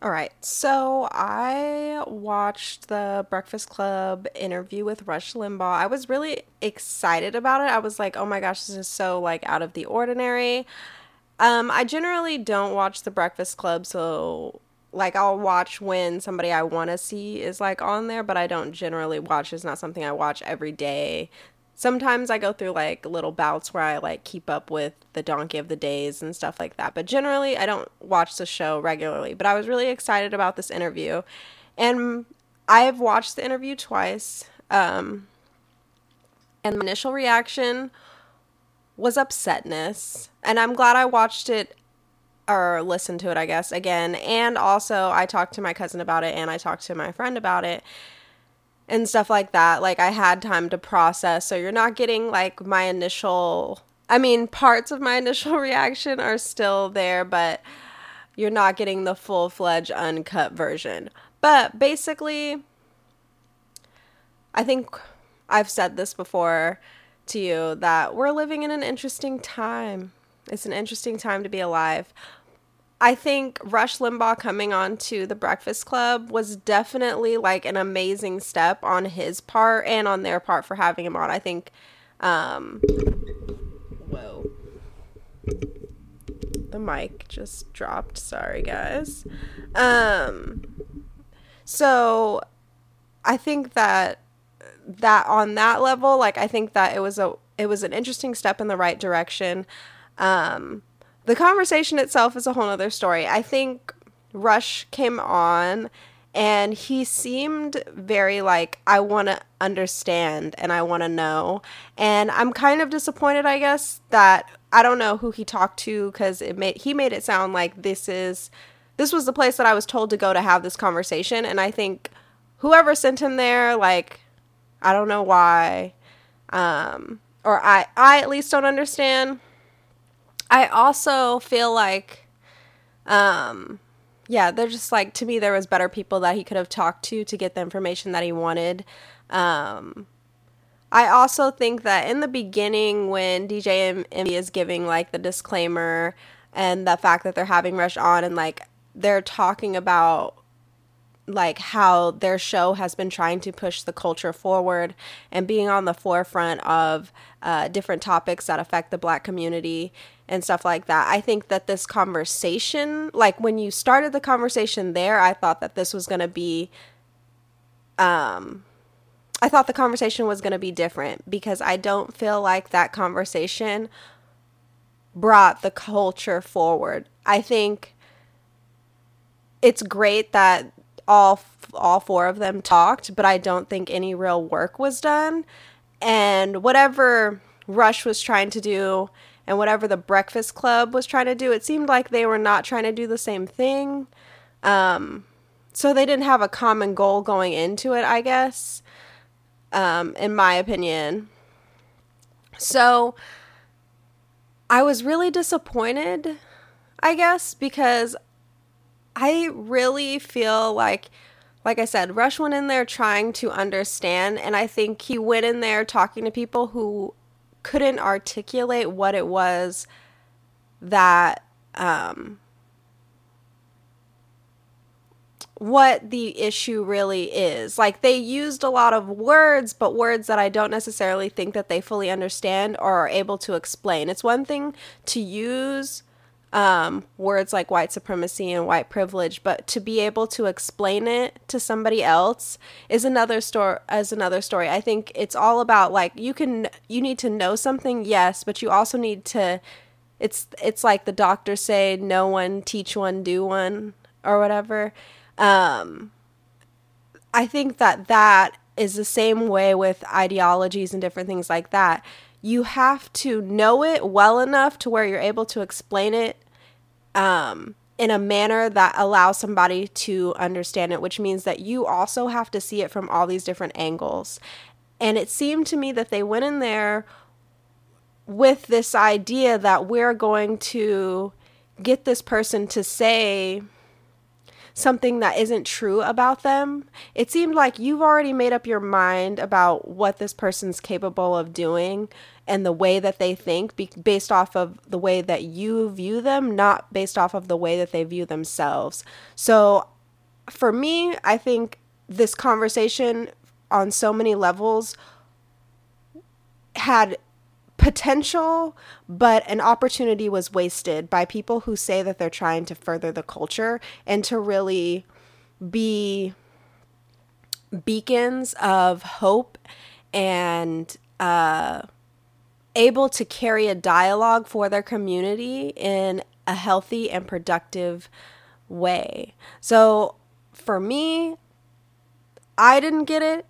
All right. So I watched the Breakfast Club interview with Rush Limbaugh. I was really excited about it. I was like, "Oh my gosh, this is so like out of the ordinary." Um I generally don't watch the Breakfast Club, so like I'll watch when somebody I want to see is like on there, but I don't generally watch. It's not something I watch every day sometimes I go through like little bouts where I like keep up with the donkey of the days and stuff like that. But generally, I don't watch the show regularly. But I was really excited about this interview, and I've watched the interview twice. Um, and the initial reaction was upsetness, and I'm glad I watched it or listened to it, I guess, again. And also, I talked to my cousin about it, and I talked to my friend about it and stuff like that. Like I had time to process. So you're not getting like my initial I mean, parts of my initial reaction are still there, but you're not getting the full-fledged uncut version. But basically I think I've said this before to you that we're living in an interesting time. It's an interesting time to be alive. I think Rush Limbaugh coming on to the Breakfast Club was definitely like an amazing step on his part and on their part for having him on. I think, um, whoa, the mic just dropped. Sorry, guys. Um, so I think that that on that level, like I think that it was a it was an interesting step in the right direction. Um, the conversation itself is a whole other story. I think Rush came on and he seemed very like I want to understand and I want to know. And I'm kind of disappointed, I guess, that I don't know who he talked to cuz it made he made it sound like this is this was the place that I was told to go to have this conversation and I think whoever sent him there like I don't know why um or I I at least don't understand I also feel like, um, yeah, they're just like to me there was better people that he could have talked to to get the information that he wanted. Um, I also think that in the beginning when DJ Envy is giving like the disclaimer and the fact that they're having Rush on and like they're talking about like how their show has been trying to push the culture forward and being on the forefront of uh, different topics that affect the black community and stuff like that. I think that this conversation, like when you started the conversation there, I thought that this was going to be um I thought the conversation was going to be different because I don't feel like that conversation brought the culture forward. I think it's great that all all four of them talked, but I don't think any real work was done. And whatever Rush was trying to do and whatever the Breakfast Club was trying to do, it seemed like they were not trying to do the same thing. Um, so they didn't have a common goal going into it, I guess, um, in my opinion. So I was really disappointed, I guess, because I really feel like like I said, Rush went in there trying to understand, and I think he went in there talking to people who couldn't articulate what it was that um, what the issue really is. Like they used a lot of words, but words that I don't necessarily think that they fully understand or are able to explain. It's one thing to use um, words like white supremacy and white privilege, but to be able to explain it to somebody else is another story. As another story, I think it's all about like you can you need to know something, yes, but you also need to. It's it's like the doctors say, no one teach one, do one, or whatever. Um, I think that that is the same way with ideologies and different things like that you have to know it well enough to where you're able to explain it um, in a manner that allows somebody to understand it, which means that you also have to see it from all these different angles. And it seemed to me that they went in there with this idea that we're going to get this person to say something that isn't true about them. It seemed like you've already made up your mind about what this person's capable of doing and the way that they think be- based off of the way that you view them, not based off of the way that they view themselves. So for me, I think this conversation on so many levels had potential, but an opportunity was wasted by people who say that they're trying to further the culture and to really be beacons of hope and uh, able to carry a dialogue for their community in a healthy and productive way. So for me, I didn't get it.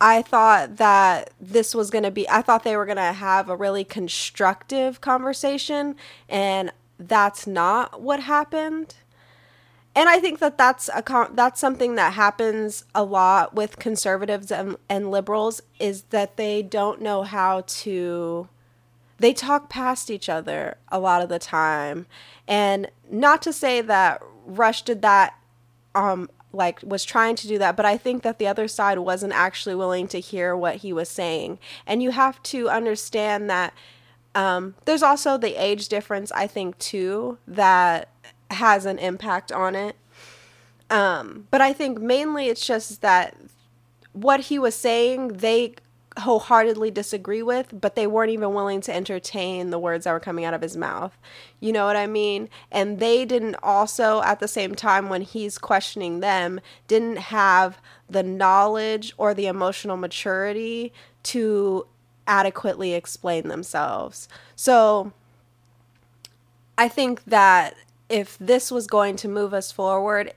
I thought that this was going to be, I thought they were going to have a really constructive conversation, and that's not what happened. And I think that that's a that's something that happens a lot with conservatives and, and liberals is that they don't know how to they talk past each other a lot of the time. And not to say that Rush did that um like was trying to do that but i think that the other side wasn't actually willing to hear what he was saying. And you have to understand that um, there's also the age difference i think too that has an impact on it. Um, but i think mainly it's just that what he was saying they wholeheartedly disagree with, but they weren't even willing to entertain the words that were coming out of his mouth. You know what I mean? And they didn't also, at the same time, when he's questioning them, didn't have the knowledge or the emotional maturity to adequately explain themselves. So I think that if this was going to move us forward,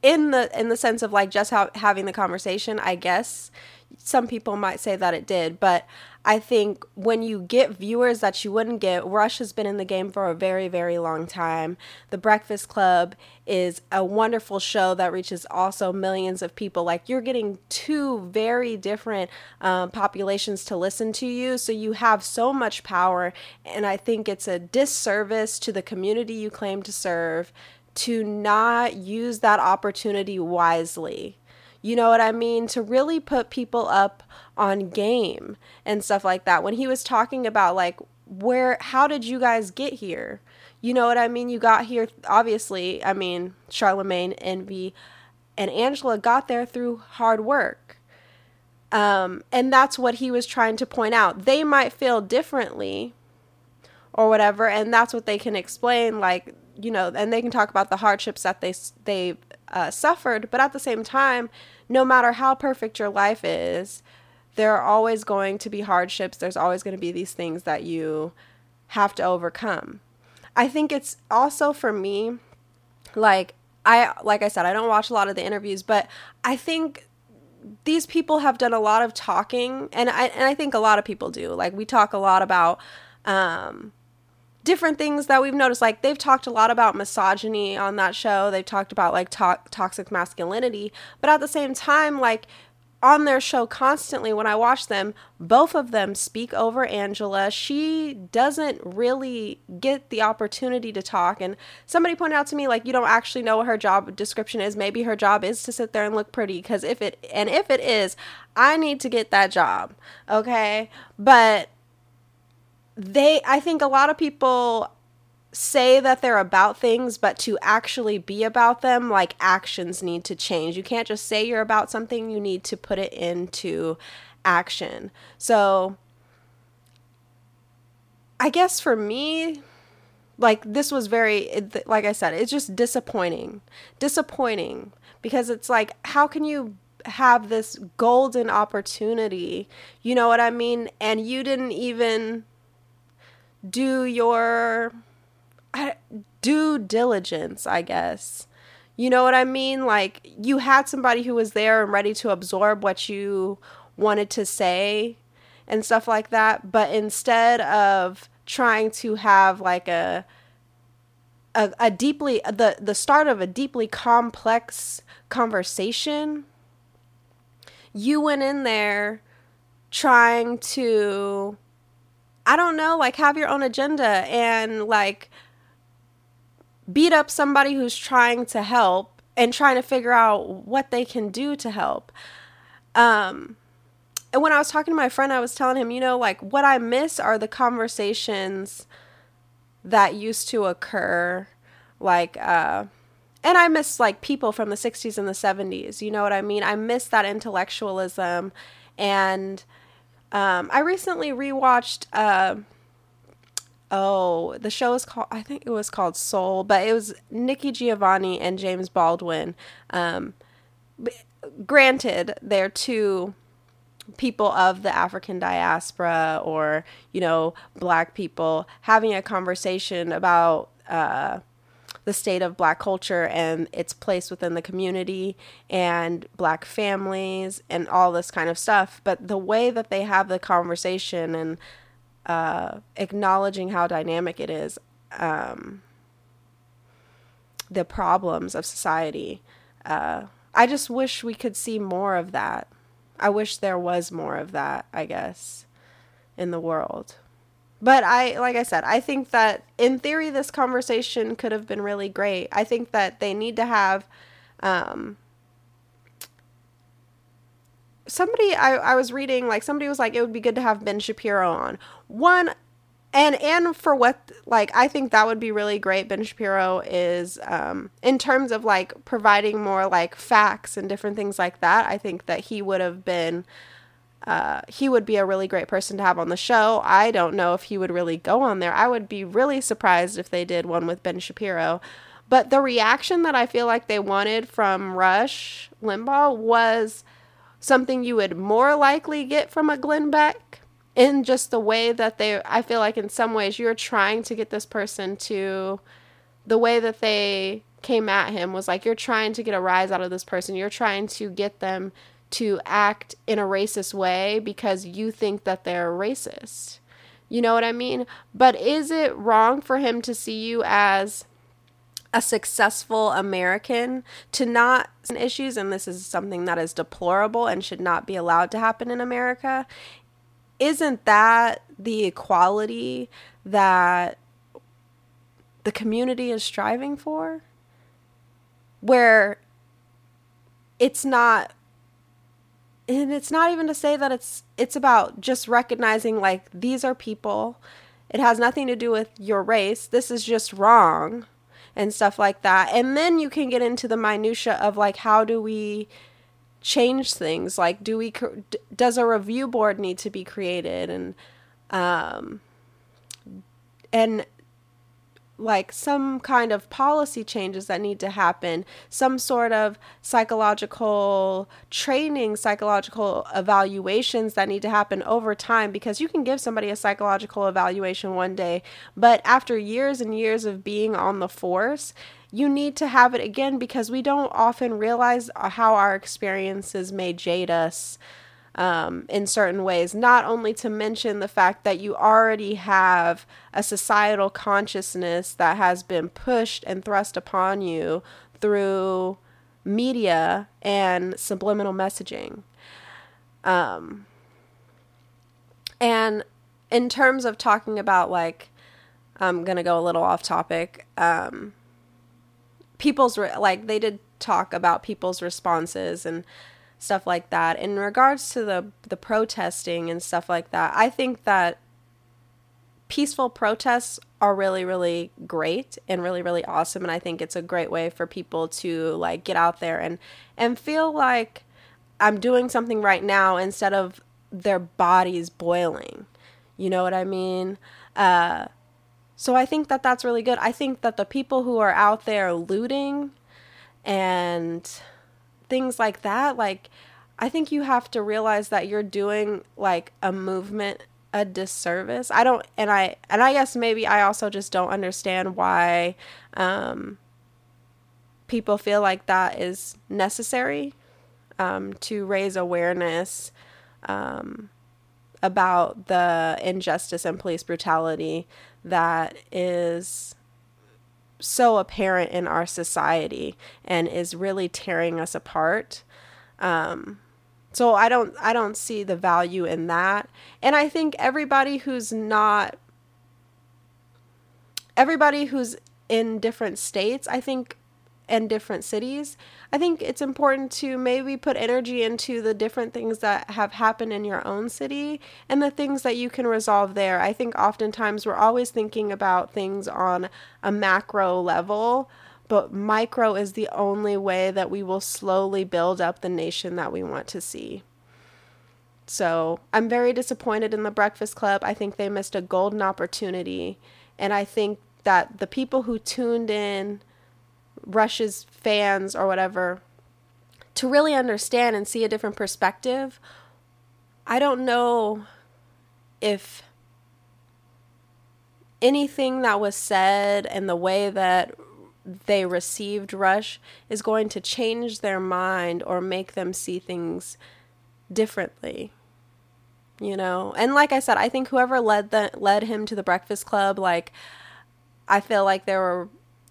in the in the sense of like just how, having the conversation, I guess some people might say that it did, but I think when you get viewers that you wouldn't get, Rush has been in the game for a very, very long time. The Breakfast Club is a wonderful show that reaches also millions of people. Like you're getting two very different um, populations to listen to you, so you have so much power. And I think it's a disservice to the community you claim to serve to not use that opportunity wisely. You know what I mean? To really put people up on game and stuff like that. When he was talking about like where how did you guys get here? You know what I mean? You got here obviously, I mean, Charlemagne, Envy, and Angela got there through hard work. Um, and that's what he was trying to point out. They might feel differently or whatever, and that's what they can explain like, you know, and they can talk about the hardships that they they uh, suffered. But at the same time, no matter how perfect your life is, there are always going to be hardships. There's always going to be these things that you have to overcome. I think it's also for me, like, I, like I said, I don't watch a lot of the interviews, but I think these people have done a lot of talking and I, and I think a lot of people do. Like we talk a lot about, um, different things that we've noticed. Like they've talked a lot about misogyny on that show. They've talked about like to- toxic masculinity, but at the same time, like on their show constantly when I watch them, both of them speak over Angela. She doesn't really get the opportunity to talk. And somebody pointed out to me, like, you don't actually know what her job description is. Maybe her job is to sit there and look pretty. Because if it, and if it is, I need to get that job. Okay. But they I think a lot of people say that they're about things, but to actually be about them, like actions need to change. You can't just say you're about something, you need to put it into action. So I guess for me, like this was very like I said, it's just disappointing. Disappointing because it's like how can you have this golden opportunity? You know what I mean? And you didn't even do your due diligence, I guess. You know what I mean? Like you had somebody who was there and ready to absorb what you wanted to say and stuff like that, but instead of trying to have like a a, a deeply the the start of a deeply complex conversation, you went in there trying to I don't know, like have your own agenda and like beat up somebody who's trying to help and trying to figure out what they can do to help. Um, and when I was talking to my friend, I was telling him, you know, like what I miss are the conversations that used to occur, like, uh, and I miss like people from the 60s and the 70s. You know what I mean? I miss that intellectualism. And um, I recently rewatched, uh, oh, the show is called, I think it was called Soul, but it was Nikki Giovanni and James Baldwin. Um, granted, they're two people of the African diaspora or, you know, black people having a conversation about uh, the state of black culture and its place within the community and black families and all this kind of stuff. But the way that they have the conversation and uh, acknowledging how dynamic it is, um, the problems of society. Uh, I just wish we could see more of that. I wish there was more of that, I guess, in the world. But I, like I said, I think that in theory, this conversation could have been really great. I think that they need to have um, somebody I, I was reading like somebody was like it would be good to have ben shapiro on one and and for what like i think that would be really great ben shapiro is um in terms of like providing more like facts and different things like that i think that he would have been uh, he would be a really great person to have on the show. I don't know if he would really go on there. I would be really surprised if they did one with Ben Shapiro. But the reaction that I feel like they wanted from Rush Limbaugh was something you would more likely get from a Glenn Beck in just the way that they I feel like in some ways you're trying to get this person to the way that they came at him was like you're trying to get a rise out of this person. You're trying to get them to act in a racist way because you think that they're racist. You know what I mean? But is it wrong for him to see you as a successful American to not issues, and this is something that is deplorable and should not be allowed to happen in America. Isn't that the equality that the community is striving for? Where it's not and it's not even to say that it's it's about just recognizing like these are people it has nothing to do with your race this is just wrong and stuff like that. And then you can get into the minutia of like how do we change things? Like do we does a review board need to be created and um and like some kind of policy changes that need to happen, some sort of psychological training, psychological evaluations that need to happen over time because you can give somebody a psychological evaluation one day, but after years and years of being on the force, you need to have it again because we don't often realize how our experiences may jade us um, in certain ways. Not only to mention the fact that you already have a societal consciousness that has been pushed and thrust upon you through media and subliminal messaging. Um, and in terms of talking about like, I'm gonna go a little off topic. Um, people's re- like they did talk about people's responses and stuff like that. In regards to the the protesting and stuff like that, I think that peaceful protests are really really great and really really awesome and I think it's a great way for people to like get out there and and feel like I'm doing something right now instead of their bodies boiling. You know what I mean? Uh so I think that that's really good. I think that the people who are out there looting and things like that, like I think you have to realize that you're doing like a movement a disservice. I don't and I and I guess maybe I also just don't understand why um people feel like that is necessary um to raise awareness um about the injustice and police brutality that is so apparent in our society and is really tearing us apart. Um, so I don't I don't see the value in that. And I think everybody who's not everybody who's in different states, I think and different cities, I think it's important to maybe put energy into the different things that have happened in your own city and the things that you can resolve there. I think oftentimes we're always thinking about things on a macro level, but micro is the only way that we will slowly build up the nation that we want to see. So I'm very disappointed in the Breakfast Club. I think they missed a golden opportunity. And I think that the people who tuned in Rush's fans or whatever to really understand and see a different perspective. I don't know if anything that was said and the way that they received Rush is going to change their mind or make them see things differently. You know, and like I said, I think whoever led the led him to the Breakfast Club, like I feel like there were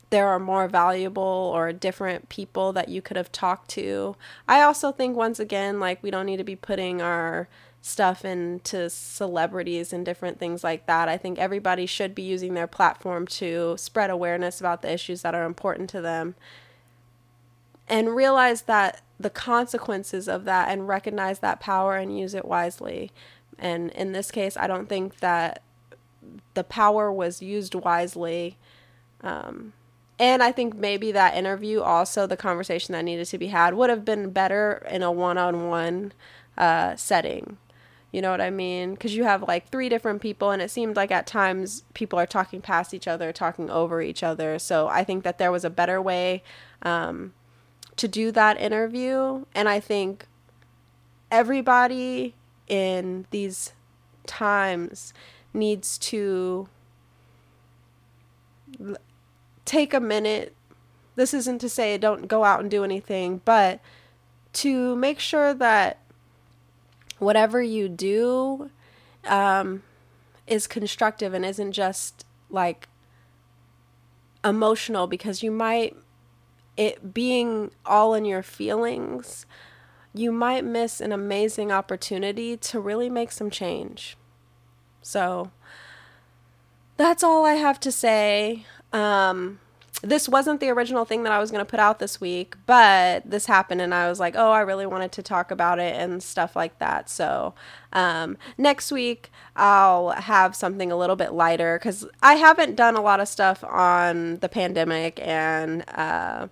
there are more valuable or different people that you could have talked to. I also think once again like we don't need to be putting our stuff into celebrities and different things like that. I think everybody should be using their platform to spread awareness about the issues that are important to them and realize that the consequences of that and recognize that power and use it wisely. And in this case, I don't think that the power was used wisely. Um, and I think maybe that interview, also the conversation that needed to be had, would have been better in a one on one setting. You know what I mean? Because you have like three different people, and it seemed like at times people are talking past each other, talking over each other. So I think that there was a better way um, to do that interview. And I think everybody in these times needs to take a minute. This isn't to say don't go out and do anything, but to make sure that whatever you do um, is constructive and isn't just like emotional because you might it being all in your feelings you might miss an amazing opportunity to really make some change so that's all i have to say um, this wasn't the original thing that I was going to put out this week, but this happened and I was like, oh, I really wanted to talk about it and stuff like that. So, um, next week I'll have something a little bit lighter because I haven't done a lot of stuff on the pandemic and, uh,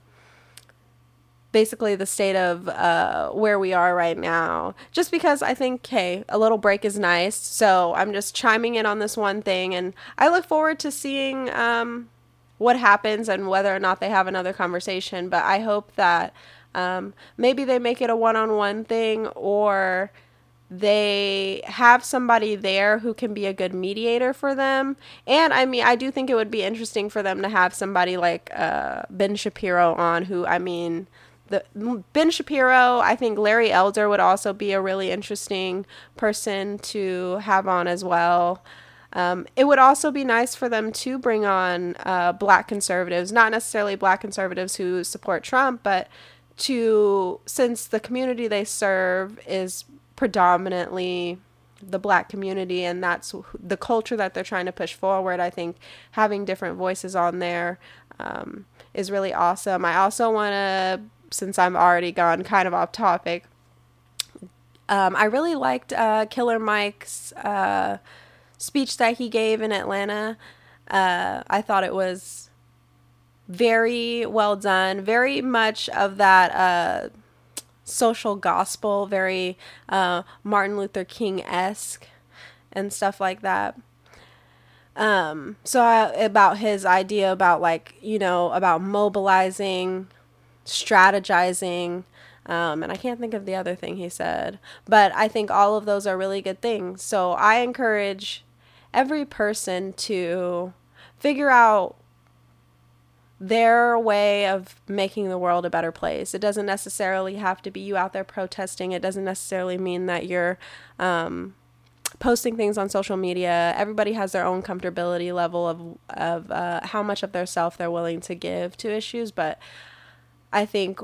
basically the state of uh, where we are right now. Just because I think, hey, a little break is nice. So I'm just chiming in on this one thing, and I look forward to seeing um, what happens and whether or not they have another conversation. But I hope that um, maybe they make it a one on one thing or they have somebody there who can be a good mediator for them. And I mean, I do think it would be interesting for them to have somebody like uh, Ben Shapiro on, who, I mean, the Ben Shapiro, I think Larry Elder would also be a really interesting person to have on as well. Um, it would also be nice for them to bring on uh, black conservatives, not necessarily black conservatives who support Trump, but to, since the community they serve is predominantly the black community and that's the culture that they're trying to push forward, I think having different voices on there um, is really awesome. I also want to, since I'm already gone kind of off topic, um, I really liked uh, Killer Mike's. Uh, speech that he gave in Atlanta. Uh, I thought it was very well done, very much of that uh, social gospel, very uh, Martin Luther King esque and stuff like that. Um, so I, about his idea about like you know about mobilizing, strategizing, um, and I can't think of the other thing he said, but I think all of those are really good things. So I encourage every person to figure out their way of making the world a better place. It doesn't necessarily have to be you out there protesting. It doesn't necessarily mean that you're um, posting things on social media. Everybody has their own comfortability level of of uh, how much of their self they're willing to give to issues. But I think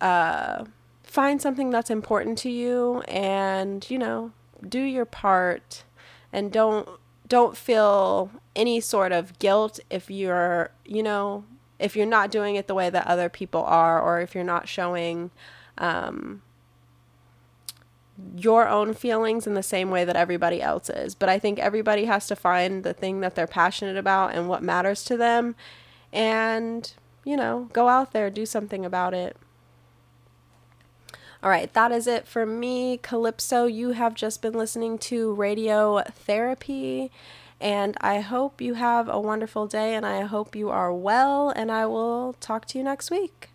uh, find something that's important to you, and you know, do your part, and don't don't feel any sort of guilt if you're, you know, if you're not doing it the way that other people are, or if you're not showing um, your own feelings in the same way that everybody else is. But I think everybody has to find the thing that they're passionate about and what matters to them and, you know, go out there, do something about it. All right, that is it for me. Calypso, you have just been listening to Radio Therapy. And I hope you have a wonderful day and I hope you are well. And I will talk to you next week.